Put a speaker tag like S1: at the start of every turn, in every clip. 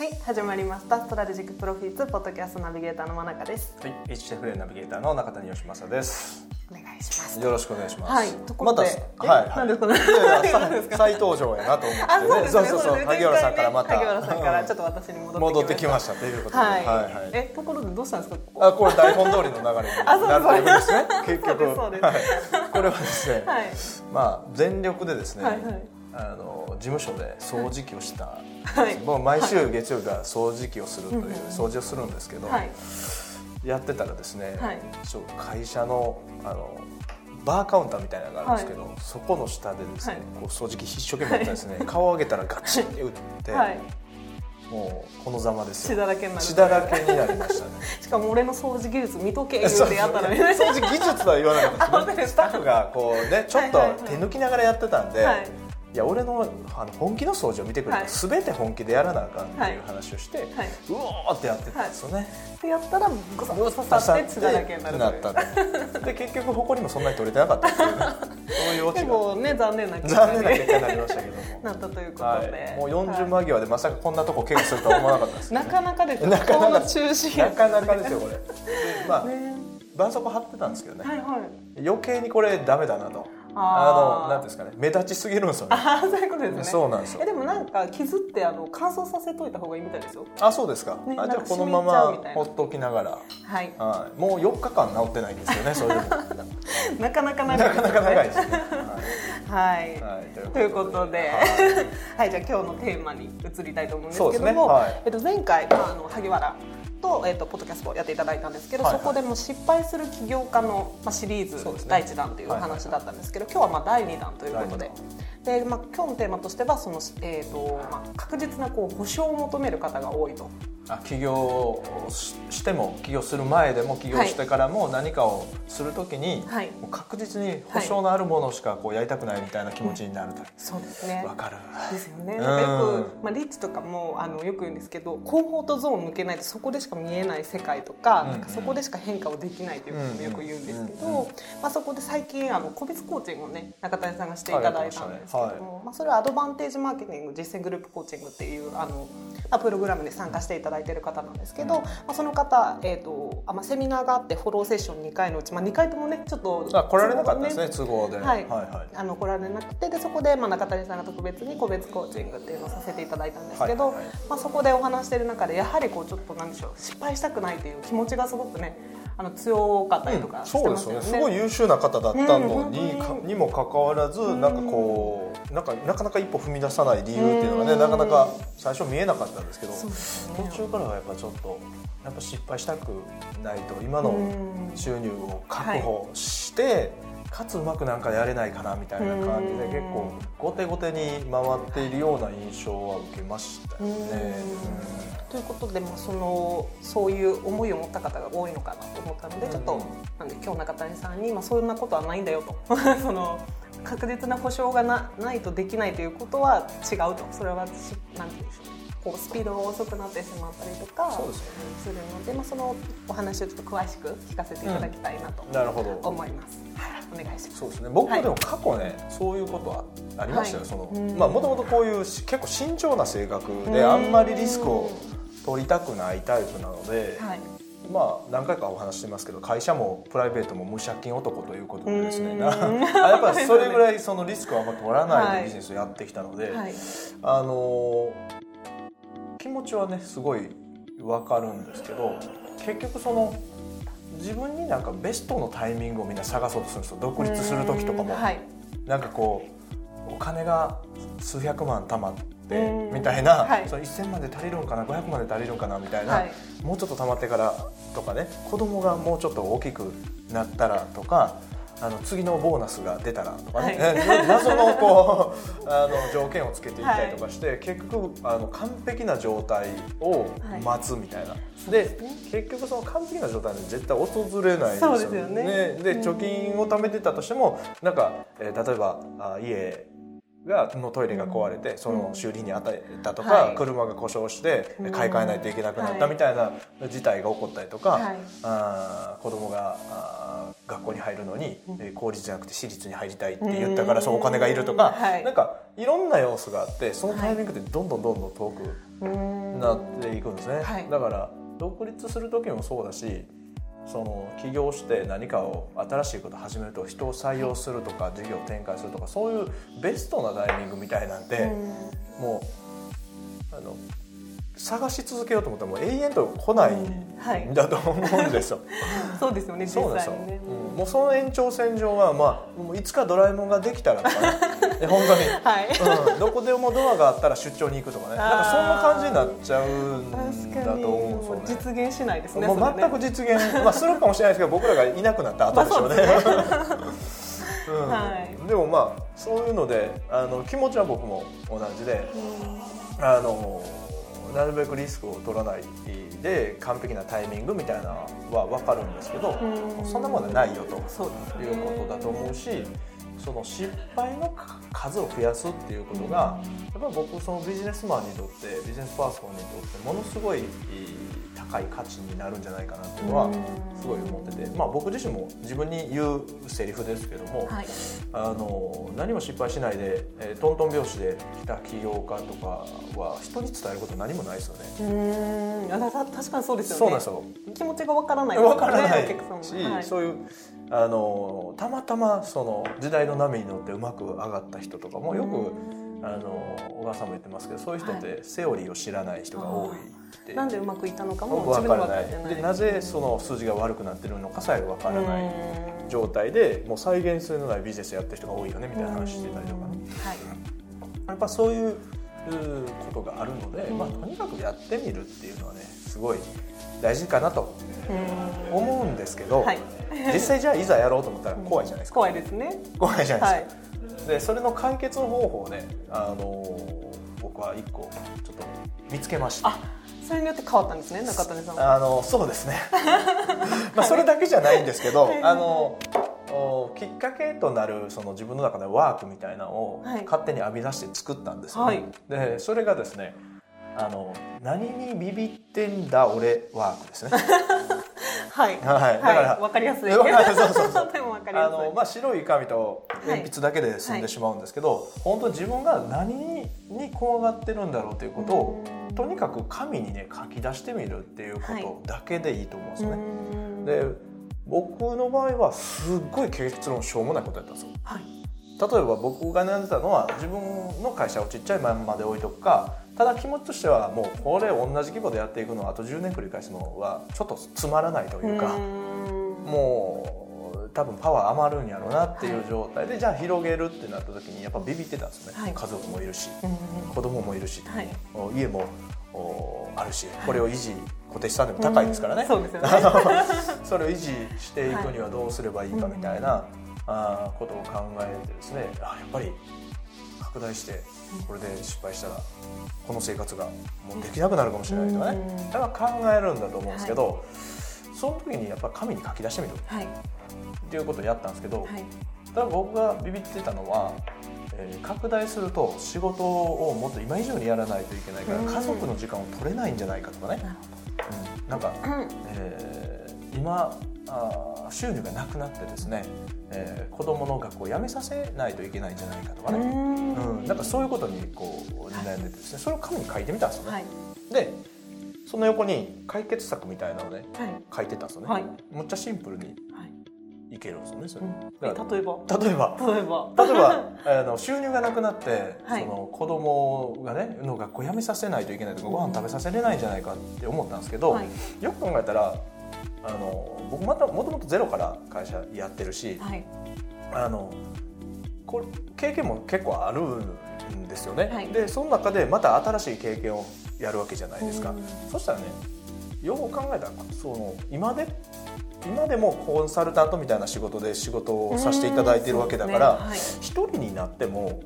S1: はい始まりました。ストラテジックプロフィッツポッドキャストナビゲーターの真中です。
S2: はい、HF レナビゲーターの中谷義正です。
S1: お願いします。
S2: よろしくお願いします。
S1: はい
S2: また、はい、
S1: 何ですかね
S2: いやいや
S1: 何ですか？
S2: 再登場やなと思って、
S1: そうですね
S2: そうそう萩原さんからまた。
S1: 萩原さんからちょっ
S2: と
S1: と私に戻って
S2: きま
S1: し
S2: した。ということで。
S1: はい、
S2: はい、
S1: えところでどうしたんですか？ここ。
S2: あ、これ台本通りの流れに なるんですね。結
S1: そう
S2: 局、
S1: ですそうです。
S2: はい、これはですね、
S1: はい。
S2: まあ全力でですね、
S1: はいはい
S2: あの事務所で掃除機をした。
S1: はい。
S2: もう毎週月曜日は掃除機をするという、掃除をするんですけど、
S1: はい。
S2: やってたらですね、
S1: はい。
S2: 会社のあのバーカウンターみたいなのがあるんですけど、そこの下でですね、
S1: はい。
S2: こう掃除機一生懸命やったんですね、顔を上げたらガチって打って、
S1: はい。
S2: もうこのざまです
S1: 血
S2: よ
S1: だらけになる。
S2: 血だらけになりましたね。
S1: しかも俺の掃除技術見とけ言
S2: そう
S1: うてやったらね。
S2: 掃除技術とは言わなかった スタッフがこうねちょっと
S1: はいはいはい。
S2: 手抜きながらやってたんで、
S1: はい
S2: いや俺のあの本気の掃除を見てくれた。ら、
S1: はい。
S2: 全て本気でやらなあかんっていう話をして、
S1: はい。う
S2: おーってやってたんですよね、
S1: ってやったらゴサゴサ刺って血だらけになるという
S2: ったとで結局埃もそんなに取れてなかったっていう。そういうオチ
S1: 結
S2: が
S1: 構ね残念な結果
S2: 残念な結果になりましたけども。
S1: なったということ
S2: は
S1: で、
S2: い、もう40間際でまさかこんなとこ怪我するとは思わなかったですけど
S1: なかなかですよ。
S2: なかなか
S1: 中心。
S2: なかなかですよこれ。でまあ
S1: ね。
S2: 絆創膏貼ってたんですけどね、
S1: はいはい。
S2: 余計にこれダメだなと
S1: あ
S2: のなんていうんですかね。目立ちすぎるんですよね。
S1: ああそういうことですね。
S2: そうなんですよ。
S1: えでもなんか傷ってあの乾燥させといた方がいいみたいですよ。
S2: あそうですか、
S1: ね
S2: あじゃこのままほっときながら。
S1: はい。
S2: はい、もう4日間治ってないんですよねそれでも
S1: なかなか長い
S2: なかなか長い
S1: で
S2: ですすね、
S1: ねはい、
S2: はい。はい、
S1: ということで、
S2: はい。
S1: はい、じゃあ今日のテーマに移りたいと思うんですけども、
S2: はい。
S1: えっと前回、まあ、あの萩原と、えっと、ポッドキャストをやっていただいたんですけど、
S2: はいはい。
S1: そこでも失敗する起業家の、まあ、シリーズ第1弾というお話だったんですけど、今日はまあ第2弾ということでで、まあ、今日のテーマとしてはその、えっとまあ、確実なこう保証を求める方が多いと。
S2: あ起業をししても起業する前でも起業してからも何かをするときに、
S1: はい。
S2: 確実に保証のあるものしかこうやりたくないみたいな気持ちになると
S1: そうですね。
S2: わ、かる。
S1: ですよね。
S2: うん。
S1: よく、まあ、リッチとかも、あの、よく言うんですけど、コンフォートゾーン抜けないと、そこでしか見えない世界とか、
S2: うん。
S1: なんかそこでしか変化をできないということをよく言うんですけど。
S2: うん。うん。
S1: まあ、そこで最近、あの、個別コーチングをね、中谷さんがしていただいたんですけど
S2: はい。
S1: まあ、それはアドバンテージマーケティング実践グループコーチングっていう、あの。まあ、プログラムに参加していただいている方なんですけど、
S2: うん。
S1: まあ、その方、えっ、と、あ、まあ、セミナーがあって、フォローセッション2回のうち、まあ、2回ともね、ちょっと。
S2: あ来られなかったですね都合で、
S1: はい。
S2: はいはい。
S1: あの来られなくてでそこで、まあ、中谷さんが特別に個別コーチングっていうのをさせていただいたんですけど、
S2: はいはいはい。
S1: まあ、そこでお話している中でやはりこうちょっとなんでしょう失敗したくないという気持ちがすごくねあの強かったりとかして
S2: そうで
S1: ますよね。
S2: すごい優秀な方だったのに,
S1: に。
S2: にもかかわらずなんかこうなんかなかなか一歩踏み出さない理由っていうのがねなかなか最初見えなかったんですけど
S1: ね
S2: 途中からはやっぱちょっとやっぱ失敗したくないと今の
S1: うん。
S2: 収入を確保して、かつうまくなんかやれないかなみたいな感じで
S1: うん。
S2: 結構後手後手に回っているような印象は受けましたよね。
S1: うん。ということで、まあ、そのそういう思いを持った方が多いのかなと思ったのでちょっと、
S2: うん
S1: なんで今日中谷さんに、まあ、そんなことはないんだよとその確実な保証がなないとできないということは違うと。それはしなんて言うんでしょうこうスピードが遅くなってしまったりとか
S2: す
S1: るので、まあ、そのお話をちょっと詳しく聞かせていただきたいなと
S2: なるほど。
S1: 思います。はい、お願いします。
S2: そうですね僕
S1: はい
S2: もでも過去ね、そういうことはありましたよ、
S1: はい。
S2: その
S1: うん。
S2: まあもともとこういうし結構慎重な性格で
S1: うん。
S2: あんまりリスクを取りたくないタイプなので、
S1: はい、
S2: まあ何回かお話してますけど会社もプライベートも無借金男ということでですね。やっぱりそれぐらいそのリスクはあんま取らないでビジネスをやってきたので、
S1: はい、
S2: あの気持ちはねすごい分かるんですけど結局その自分になんかベストのタイミングをみんな探そうとするんですよ。独立する時とかも、
S1: はい、
S2: なんかこうお金が数百万貯まって
S1: うん。
S2: みたいな、
S1: はい。
S2: その1000万で足りるんかな500万で足りるんかなみたいな、
S1: はい。
S2: もうちょっと貯まってからとかね子供がもうちょっと大きくなったらとかあの次のボーナスが出たらとかね、
S1: はい。
S2: ね謎のこう あの条件をつけていったりとかして、結局あの完璧な状態を待つみたいな。で結局その完璧な状態で絶対訪れないです
S1: よね。
S2: で
S1: うん。
S2: 貯金を貯めてたとしてもなんか、えー例えばあ家がのトイレが壊れて、その修理に与えたとか、
S1: はい。
S2: 車が故障して
S1: うん。
S2: 買い替えないといけなくなった
S1: はい。
S2: みたいな事態が起こったりとか、
S1: はい。
S2: あー子供があー学校に入るのに、えー公立じゃなくて私立に入りたいって言ったからそうお金がいるとか、
S1: はい。
S2: なんかいろんな要素があってそのタイミングってどんどんどんどん遠くなっていくんですね、
S1: はい。
S2: だから独立する時もそうだしその起業して何かを新しいことを始めると人を採用するとか事業を展開するとかそういうベストなタイミングみたいなんて、
S1: うん。
S2: もうあの探し続けようと思ったらもう永遠と来ない
S1: はい
S2: んだと思うんですよ。
S1: そうですよね
S2: そうですよ、
S1: ね。
S2: うん。もうその延長線上は、まあ、もういつかドラえもんができたらとかね。い や本当に、
S1: はい。
S2: うん、どこでもドアがあったら出張に行くとかね。なんかそんな感じになっちゃうんだと思うんですよね。
S1: 実現しないですね
S2: 全く実現、まあ、するかもしれないですけど僕らがいなくなった後でしょうね。うん。
S1: はい。
S2: でもまあそういうのであの気持ちは僕も同じで
S1: うん。
S2: あのなるべくリスクを取らないで完璧なタイミングみたいなのは分かるんですけど
S1: うん。
S2: そんなものはないよということだと思うしその失敗の数を増やすっていうことがやっぱり僕そのビジネスマンにとってビジネスパーソンにとってものすごい高い価値になるんじゃないかなっていうのはすごい思ってて、まあ、僕自身も自分に言うセリフですけども、
S1: はい
S2: あの何も失敗しないで、えートントン拍子で来た起業家とかは人に伝えること何もないですよね。
S1: うん。あ確かにそうですよね。
S2: そうなんですよ。
S1: 気持ちがわからないですよ
S2: わからない
S1: お客さんも
S2: し、
S1: はい。
S2: そういうあのたまたまその時代の波に乗ってうまく上がった人とかもよくあの小川さんも言ってますけどそういう人ってセオリーを知らない人が多いって。
S1: なんでうまくいったのかも分
S2: からない。
S1: ない。
S2: でなぜその数字が悪くなってるのかさえわからない。
S1: うん。
S2: 状態でもう再現性のないビジネスやってる人が多いよねみたいな話してたりとかね。
S1: はい。
S2: やっぱそういううことがあるので、まあ、とにかくやってみるっていうのはねすごい大事かなと
S1: うん。
S2: 思うんですけど、
S1: はい
S2: 実際じゃあいざやろうと思ったら怖いじゃないですか、
S1: 怖いですね。
S2: 怖いじゃな
S1: はいい
S2: ですか、でそれの解決の方法をね、あの僕は一個ちょっと見つけました。
S1: あそれによって変わったんですね中谷さんは。
S2: あのそうですね。まあそれだけじゃないんですけど、
S1: はい。
S2: あのおきっかけとなるその自分の中でワークみたいなのを
S1: はい。
S2: 勝手に編み出して作ったんですよ、ね。
S1: はい。
S2: でそれがですねあの何にビビってんだ俺ワークですね
S1: はい。
S2: はい。だから
S1: わかりやすい。
S2: わかりやすい。そうそうそう。
S1: かりやすい。
S2: あの、まあ、白い紙と鉛筆だけで済んでしまうんですけど、本当に自分が何に怖がってるんだろうということを
S1: うん。
S2: とにかく紙にね書き出してみるっていうことだけでいいと思うんですよね。
S1: うん。
S2: で僕の場合はすっごい結論しょうもないことやったんですよ。
S1: はい。
S2: 例えば僕が悩んでたのは自分の会社をちっちゃいまんまで置いとくかただ気持ちとしてはもうこれ同じ規模でやっていくのはあと10年繰り返すのはちょっとつまらないというか。
S1: うん。
S2: もう多分パワー余るんやろうなっていう状態で、じゃあ広げるってなった時にやっぱビビってたんですよね、
S1: はい。
S2: 家族もいるし
S1: うん
S2: 子供もいるし、
S1: はい。
S2: お家もおあるしこれを維持固定資産でも高いですからね、
S1: うんそうですよね。
S2: あ のそれを維持していくにはどうすればいいかみたいな、あーことを考えてですねあやっぱり拡大してこれで失敗したらこの生活がもうできなくなるかもしれないとかね、
S1: うん。
S2: だから考えるんだと思うんですけど、その時にやっぱり紙に書き出してみる。
S1: はい。
S2: っていうことをやったんですけど、
S1: はい。
S2: ただ僕がビビってたのは、えー拡大すると仕事をもっと今以上にやらないといけないから
S1: うん。
S2: 家族の時間を取れないんじゃないかとかね、うん。なんか、
S1: うん。
S2: えー今あー収入がなくなってですね、えー子供の学校を辞めさせないといけないんじゃないかとかね、
S1: うん。
S2: うん。なんかそういうことにこう悩んでてですねそれを紙に書いてみたんですよね。
S1: はい。
S2: でその横に解決策みたいなのをね
S1: はい。
S2: 書いてたんですよね。
S1: はい。
S2: むっちゃシンプルに
S1: はい
S2: いけるんですよねそれ。
S1: うん。
S2: だか
S1: え例えば？
S2: ら例えば。
S1: 例えば。
S2: 例えばあの収入がなくなって、
S1: はい。
S2: その子供がねの学校辞めさせないといけないとかご飯食べさせれないんじゃないかって思ったんですけど、
S1: はい。
S2: よく考えたらあの僕またもともとゼロから会社やってるし、
S1: はい。
S2: あのこれ経験も結構あるんですよね、
S1: はい。
S2: でその中でまた新しい経験をやるわけじゃないですか、
S1: うん。
S2: そしたらねよく考えたらその今で今でもコンサルタントみたいな仕事で仕事をさせていただいているわけだから、
S1: うんそうですね。
S2: 一人になっても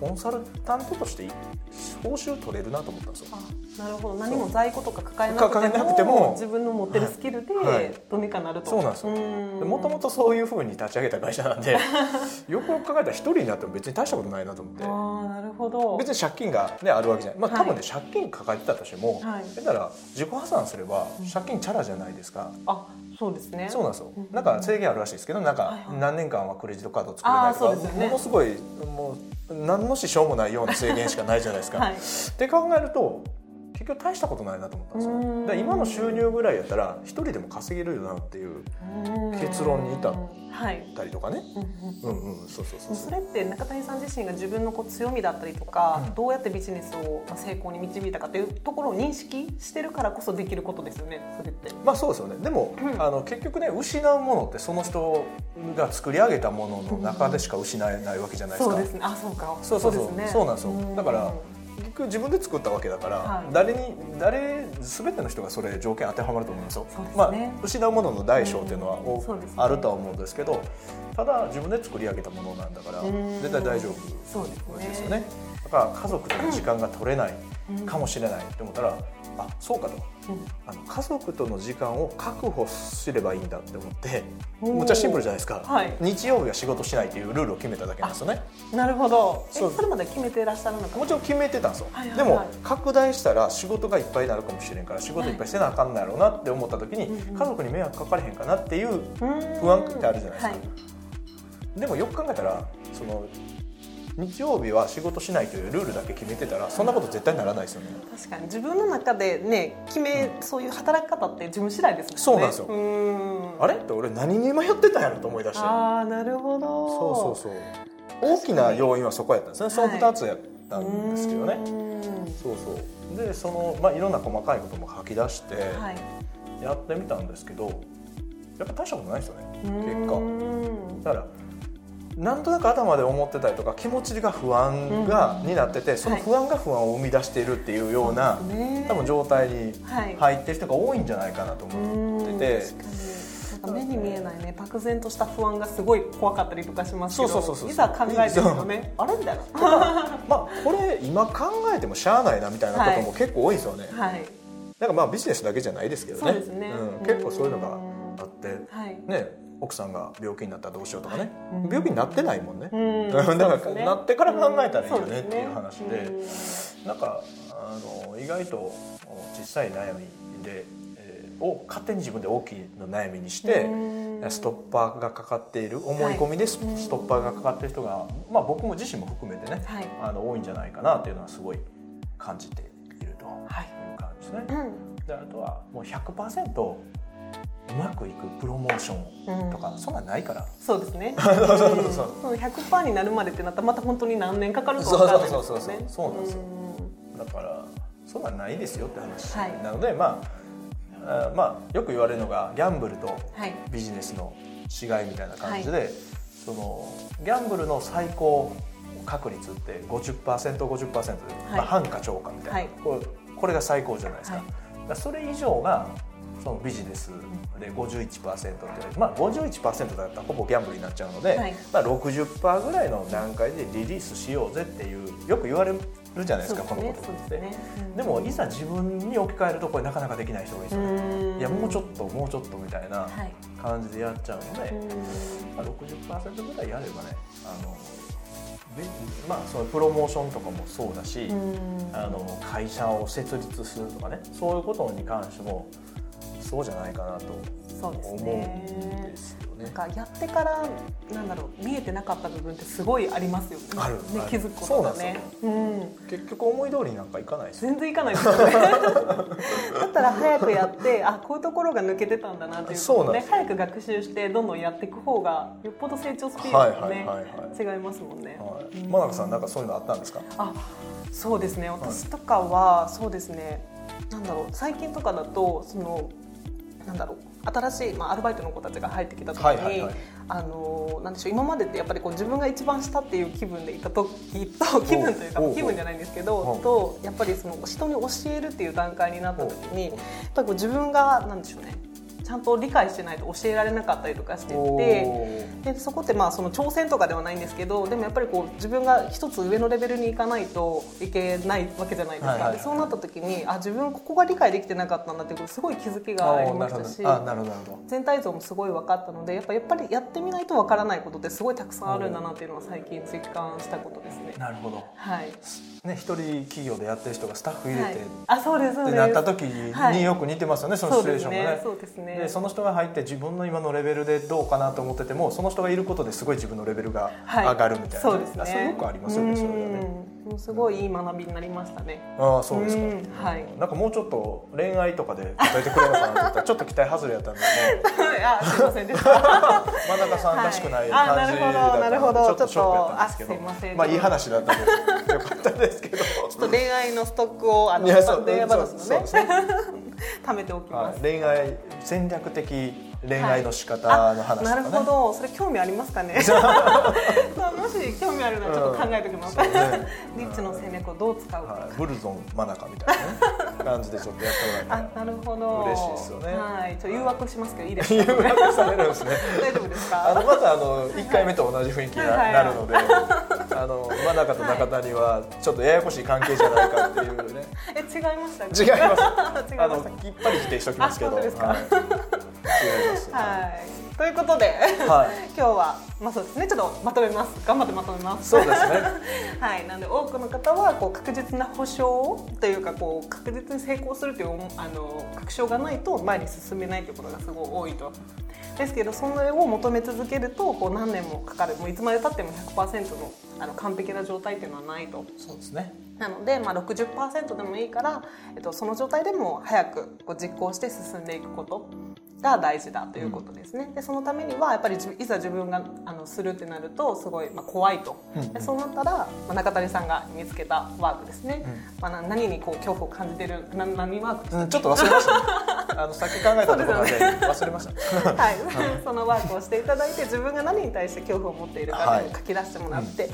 S2: コンサルタントとして報酬取れるなと思ったんですよ。
S1: なるほど。何も在庫とか抱えなくても自分の持ってるスキルで
S2: はい。
S1: どうにかなると。
S2: そうなんですよ。もともとそういうふうに立ち上げた会社なんでよく よく考えたら一人になっても別に大したことないなと思って。
S1: ああなるほど。
S2: 別に借金が、ね、あるわけじゃない、まあ、
S1: はい。
S2: 多分ね、借金抱えてたとしても、
S1: はい。
S2: だから自己破産すれば借金チャラじゃないですか、
S1: あそうですね。
S2: そうなんですよ。
S1: うん
S2: なんか制限あるらしいですけどなんか何年間はクレジットカード作れないとか、ものすごいもう何の支障もないような制限しかないじゃないですか。
S1: はい。
S2: って考えると結局大したことないなと思ったんですよ
S1: うん。
S2: だ今の収入ぐらいやったら一人でも稼げるよなっていう結論に至っ
S1: はい
S2: たりとかね。
S1: うんうん
S2: うん。うんそうそうそう。
S1: それって中谷さん自身が自分のこう強みだったりとか、
S2: うん。
S1: どうやってビジネスをまあ成功に導いたかっていうところを認識してるからこそできることですよねそれって。
S2: まあそうですよね。でも、
S1: うん。
S2: あの結局ね失うものってその人が作り上げたものの中でしか失えないわけじゃないですか、
S1: そうですね。あそうか。
S2: そうそうそう。
S1: ですね。
S2: そうなんですよ。
S1: ん。
S2: だから結局自分で作ったわけだから、
S1: はい。
S2: 誰に誰全ての人がそれ条件当てはまると思いますよ。まあ、失うものの大小っていうのは、
S1: うん。ね。
S2: あるとは思うんですけどただ自分で作り上げたものなんだから
S1: うん。
S2: 絶対大丈夫
S1: ですね。
S2: ですよね。だから家族との時間が取れない
S1: うん。
S2: かもしれないって思ったら、あそうかと。
S1: うん。
S2: あの家族との時間を確保すればいいんだって思ってむっちゃシンプルじゃないですか、
S1: はい。
S2: 日曜日は仕事しないっていうルールを決めただけなんですよね。
S1: なるほど。え
S2: そ
S1: れまで決めていらっしゃるのか
S2: もちろん決めてたんですよ、
S1: はいはいはい。
S2: でも拡大したら仕事がいっぱいになるかもしれんから仕事いっぱいしてなあかんのやろうなって思った時に、
S1: うんうん。
S2: 家族に迷惑かかれへんかなっていう
S1: 不
S2: 不安ってあるじゃないですか。
S1: はい。
S2: でもよく考えたらその日曜日は仕事しないというルールだけ決めてたらそんなこと絶対ならないですよね。
S1: 確かに。自分の中でね決めそういう働き方って自分次第ですもんね。
S2: そうなんですよ。
S1: うん。
S2: あれ？って俺何に迷ってたんやろと思い出して。
S1: ああなるほど。
S2: そうそうそう。大きな要因はそこやったんですね。その2つやったんですけどね、
S1: うん
S2: そうそう。でその、まあ、いろんな細かいことも書き出して
S1: はい。
S2: やってみたんですけどやっぱ大したことないですよね。結
S1: う
S2: 果
S1: ん。
S2: だからなんとなく頭で思ってたりとか気持ちが不安が、になっててその不安が不安を生み出しているっていうような、
S1: ね。
S2: 多分状態に
S1: はい。
S2: 入ってる人が多いんじゃないかなと思ってて、
S1: 目に見えないね漠然とした不安がすごい怖かったりとかしますけど
S2: そうそうそうそう
S1: いざ考えてみるとねあれみたいな。
S2: まあこれ今考えてもしゃあないなみたいなことも結構多いですよね、
S1: はい。
S2: なんかまあビジネスだけじゃないですけどね。
S1: そうですね。
S2: うん、結構そういうのがあって、
S1: はい。
S2: ね、奥さんが病気になったらどうしようとかね、
S1: うん。
S2: 病気になってないもんね、
S1: うん。
S2: だから、
S1: ね
S2: なってから考えたらいいよねっていう話で、
S1: うん。
S2: なんかあの意外と小さい悩みで、えーを勝手に自分で大きな悩みにして、
S1: うん。
S2: ストッパーがかかっている思い込みでス,、トッパーがかかっている人が、まあ、僕も自身も含めてね、
S1: はい。
S2: あの多いんじゃないかなっていうのはすごい感じていると
S1: はい
S2: いう感じですね。
S1: うん
S2: であとはもう100%うまくいくプロモーションとか、そんなんないから。
S1: そうですね。
S2: そうそうそうそう。
S1: うんその100%になるまでってなったらまた本当に何年かかるか
S2: そう
S1: 分かんない
S2: そうそう。そう
S1: ですよね。
S2: そうなんですよ。
S1: うん
S2: だからそんなんないですよって話、
S1: はい。
S2: なのでまああまあよく言われるのがギャンブルと
S1: はい。
S2: ビジネスの違いみたいな感じで、そのギャンブルの最高確率って 50%50%、まあ、半か超かみたいな、
S1: はい。
S2: これこれが最高じゃないですか,、
S1: はい。
S2: それ以上がそのビジネスで51%って言われて、まあ、51%だったらほぼギャンブルになっちゃうので、
S1: はい。
S2: まあ、60%ぐらいの段階でリリースしようぜっていうよく言われるじゃないですか
S1: ね。
S2: このことって。
S1: ね。うん。
S2: でもいざ自分に置き換えるとこれなかなかできない人がいるいやもうちょっともうちょっとみたいな
S1: はい。
S2: 感じでやっちゃうので、
S1: うん。
S2: まあ、60%ぐらいやればねあのべまあそのプロモーションとかもそうだし、
S1: うん。
S2: あの会社を設立するとかねそういうことに関してもそうじゃないかなと思うん
S1: ね
S2: ですよね。
S1: なんかやってからなんだろう見えてなかった部分ってすごいありますよね。
S2: ある
S1: ね気づくことがね。うん。
S2: 結局思い通りになんかいかないですよ。
S1: 全然いかないですよね。だったら早くやって、あこういうところが抜けてたんだなっていうことをね
S2: そうなんです
S1: 早く学習してどんどんやっていく方がよっぽど成長スピードがね、
S2: はいはいはい
S1: 違いますもんね。
S2: はい。
S1: うん
S2: 真中さんなんかそういうのあったんですか？
S1: あそうですね私とかはそうですねなんだろう最近とかだとそのなんだろう新しい、まあ、アルバイトの子たちが入ってきた時に、
S2: はいはいはい。
S1: あのなんでしょう今までってやっぱりこう自分が一番下っていう気分でいた時と気分というか気分じゃないんですけ
S2: お
S1: ど
S2: う。
S1: とやっぱりその人に教えるっていう段階になった時にやっぱりこう自分がなんでしょうねちゃんと理解してないと教えられなかったりとかして
S2: お
S1: て。
S2: ー
S1: でそこってまあその挑戦とかではないんですけどでもやっぱりこう自分が一つ上のレベルに行かないといけないわけじゃないですか、
S2: はいはい
S1: そうなった時にあ自分ここが理解できてなかったんだってすごい気づきがありましたし。全体像もすごい分かったのでやっぱやっぱりやってみないと分からないことってすごいたくさんあるんだなっていうのは最近実感したことですね。
S2: なるほど。
S1: はい、
S2: ね一人企業でやってる人がスタッフ入れて、
S1: はい、あそうですそう
S2: って
S1: です
S2: なった時によく似てますよね、そのシチュエーションがね。
S1: そうですね
S2: でその人が入って自分の今のレベルでどうかなと思っててもその人がいることですごい自分のレベルが
S1: はい。
S2: 上がるみたいな、
S1: そうですね。
S2: それよくありますよねそれはね。
S1: すごいいい学びになりましたね。
S2: ああそうですか、
S1: うん。はい。
S2: なんかもうちょっと恋愛とかで答えてくれるのかなと思ったら ちょっと期待外れやったんで、ね、
S1: あすいませんでした。
S2: 真中さんらしくない感じだったんで、
S1: なるほど。
S2: ちょっとショックやったんですけど。
S1: あすいません。
S2: まあいい話だったんで。よかったですけど。
S1: ちょっと恋愛のストックをあのね。
S2: そうですね
S1: 貯めておきます。
S2: 恋愛戦略的恋愛の仕方の話とかね、
S1: なるほど。それ興味ありますかね？もし興味あるならちょっと考えておきます、
S2: うんね。
S1: リッチの戦略をどう使うか、
S2: はい、ブルゾン真中みたいな、ね、感じでちょっとやってもらえたら
S1: あなるほど。
S2: 嬉しいですよね。
S1: はい。ちょっと誘惑しますけどいいです
S2: 誘
S1: か
S2: 惑されるんですね。
S1: 大丈夫です
S2: あの
S1: か
S2: まずあの1回目と同じ雰囲気にな
S1: はい。
S2: なるので、あの真中と中谷はちょっとややこしい関係じゃないかっていうね。
S1: え違いました？
S2: 違います。あのきっぱり否定しておきますけど。はい、
S1: はい。ということで、
S2: はい。
S1: 今日はまあそうですね。ちょっとまとめます。頑張ってまとめます。
S2: そうですね。
S1: はい、なので多くの方はこう確実な保証というかこう確実に成功するというあの確証がないと前に進めないということがすごい多いと。ですけどそれを求め続けるとこう何年もかかる。もういつまでたっても100%のあの完璧な状態っていうのはないと。
S2: そうですね。
S1: なので、まあ、60%でもいいから、えっと、その状態でも早くこう実行して進んでいくことが大事だということですね。でそのためにはやっぱりじいざ自分があのするってなるとすごい、まあ、怖いと。
S2: うん
S1: でそうなったら、まあ、中谷さんが見つけたワークですね。まあ、な何にこう恐怖を感じてるな何ワーク
S2: うん、ちょっと忘れました、ね、あのさっき考えたところなんで忘れました。
S1: はい、そのワークをしていただいて自分が何に対して恐怖を持っているか書き出してもらって、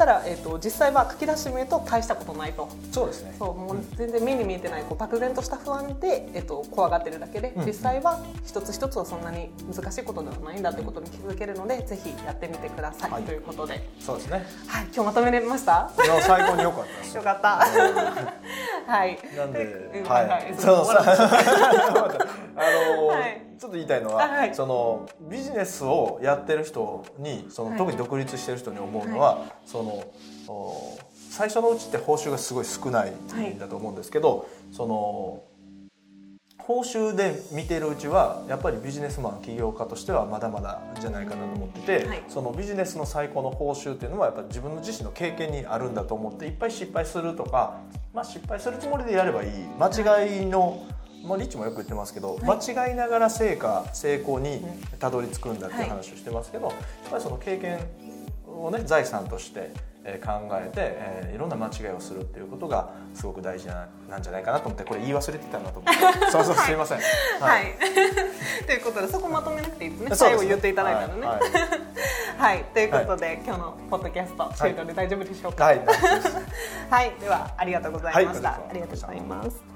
S1: たら、えー、と実際は書き出してみると大したことないと。
S2: そうですね。
S1: そうもう全然目に見えてないこう漠然とした不安で、えっと、怖がってるだけで、
S2: うん。
S1: 実際は一つ一つはそんなに難しいことではないんだということに気づけるのでぜひやってみてください、
S2: はい。
S1: ということで、
S2: そうですね。
S1: はい、今日まとめれました？
S2: いや最高に良かった
S1: よかったはい。
S2: なんで
S1: うん、
S2: はい、
S1: はい。
S2: そう
S1: 終わらせて
S2: あの、
S1: はい。
S2: ちょっと言いたいのは、
S1: あはい。
S2: そのビジネスをやってる人にその、
S1: はい。
S2: 特に独立してる人に思うのは、そのお最初のうちって報酬がすごい少ないんだと思うんですけど、その報酬で見てるうちはやっぱりビジネスマン起業家としてはまだまだじゃないかなと思ってて、
S1: はい。
S2: そのビジネスの最高の報酬っていうのはやっぱり自分の自身の経験にあるんだと思っていっぱい失敗するとか、まあ、失敗するつもりでやればいい間違いの、まあ、リッチもよく言ってますけど、
S1: は
S2: 間違いながら成果成功に
S1: うん
S2: たどり着くんだっていう話をしてますけど、やっぱりその経験をね財産としてえー考えて、えーいろんな間違いをするっていうことがすごく大事ななんじゃないかなと思ってこれ言い忘れてたなと思って。そうそうすいません。
S1: はい、ということでそこまとめなくていいですね。
S2: ね。
S1: 最後言っていただいたのね。
S2: は
S1: はい。い、ということで、今日のポッドキャスト終了で大丈夫でしょうか？
S2: はい、はい、です。
S1: はありがとうございました、
S2: はい
S1: ありがとうございます